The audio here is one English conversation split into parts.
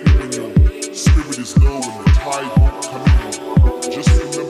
Spirit is low and the tide won't come in. Just remember.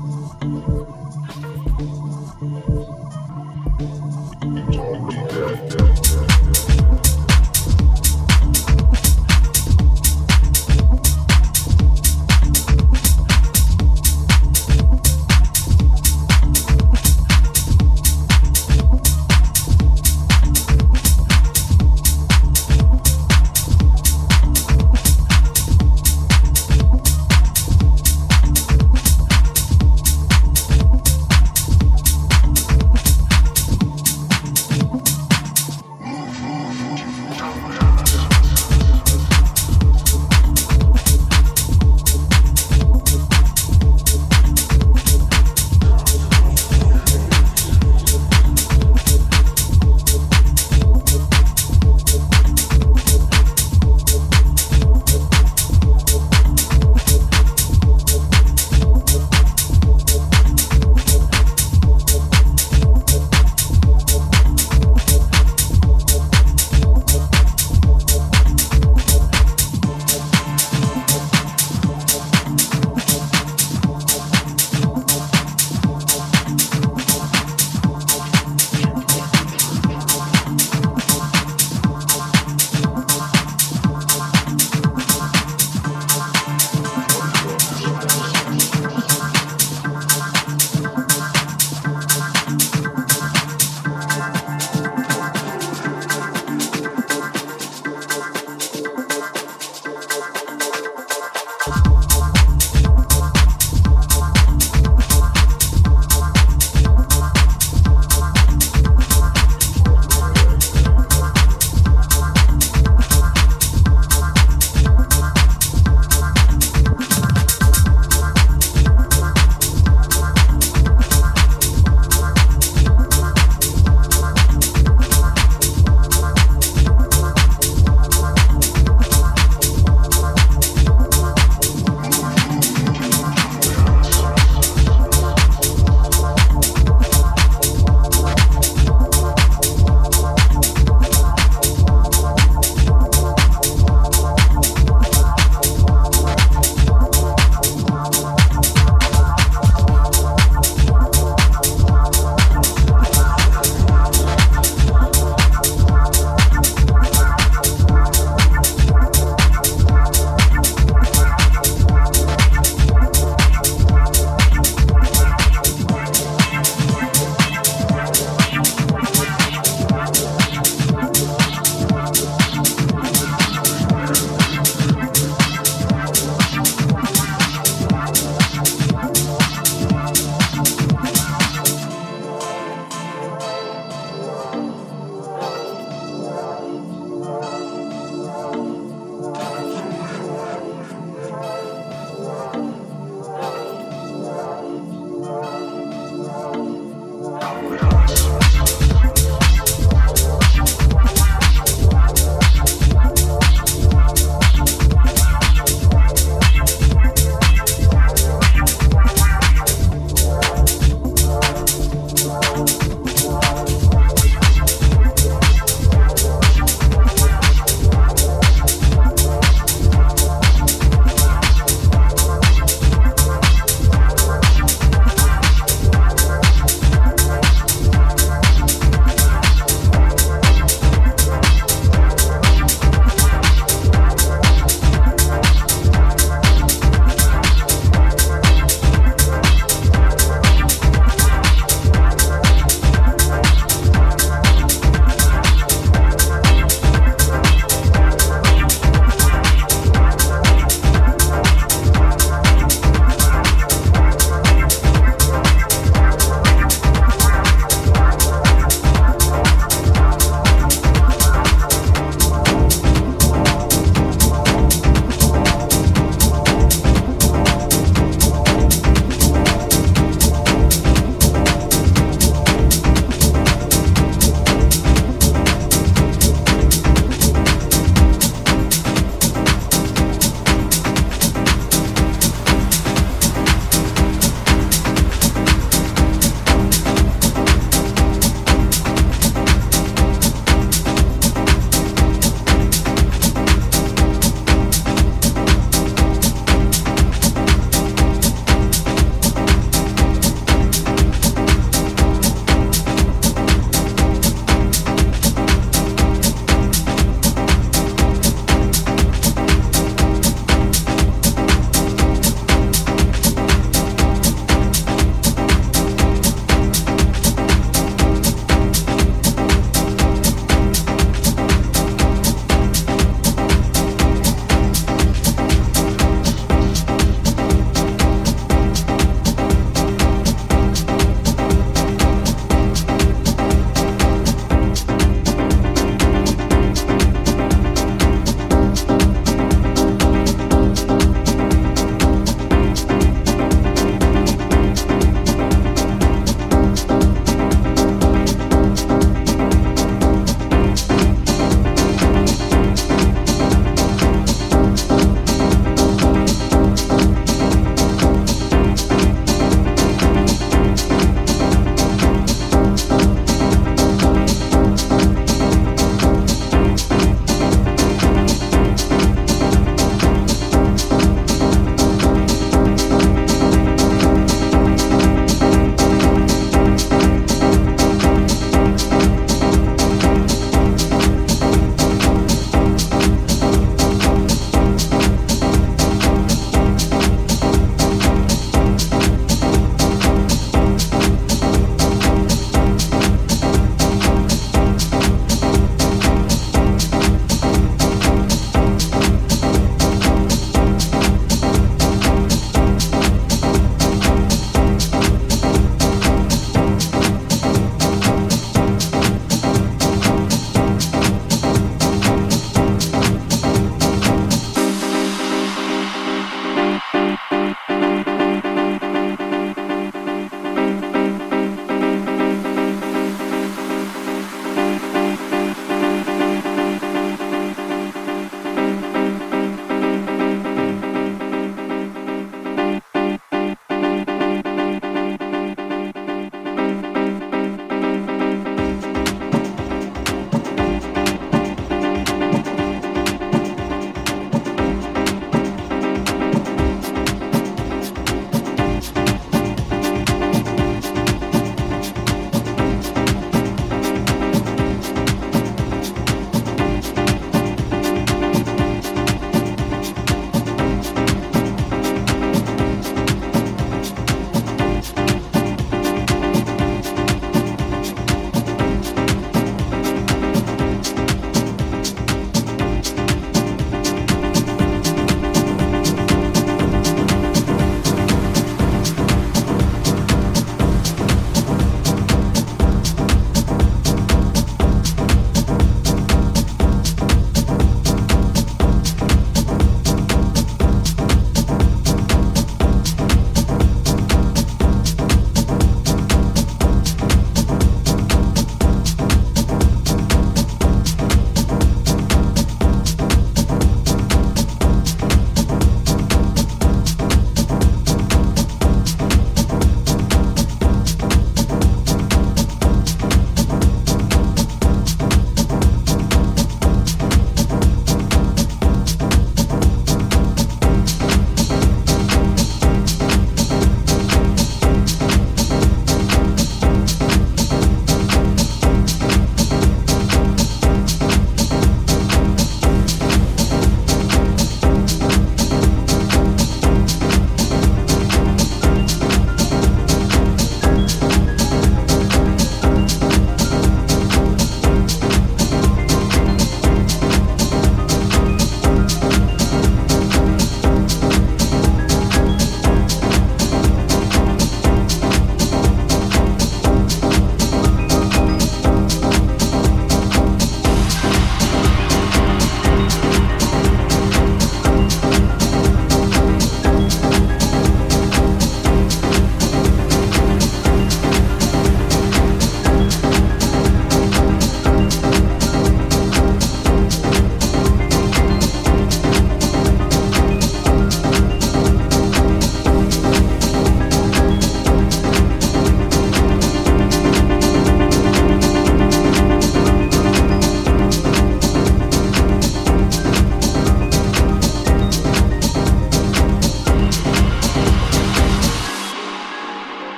よかった。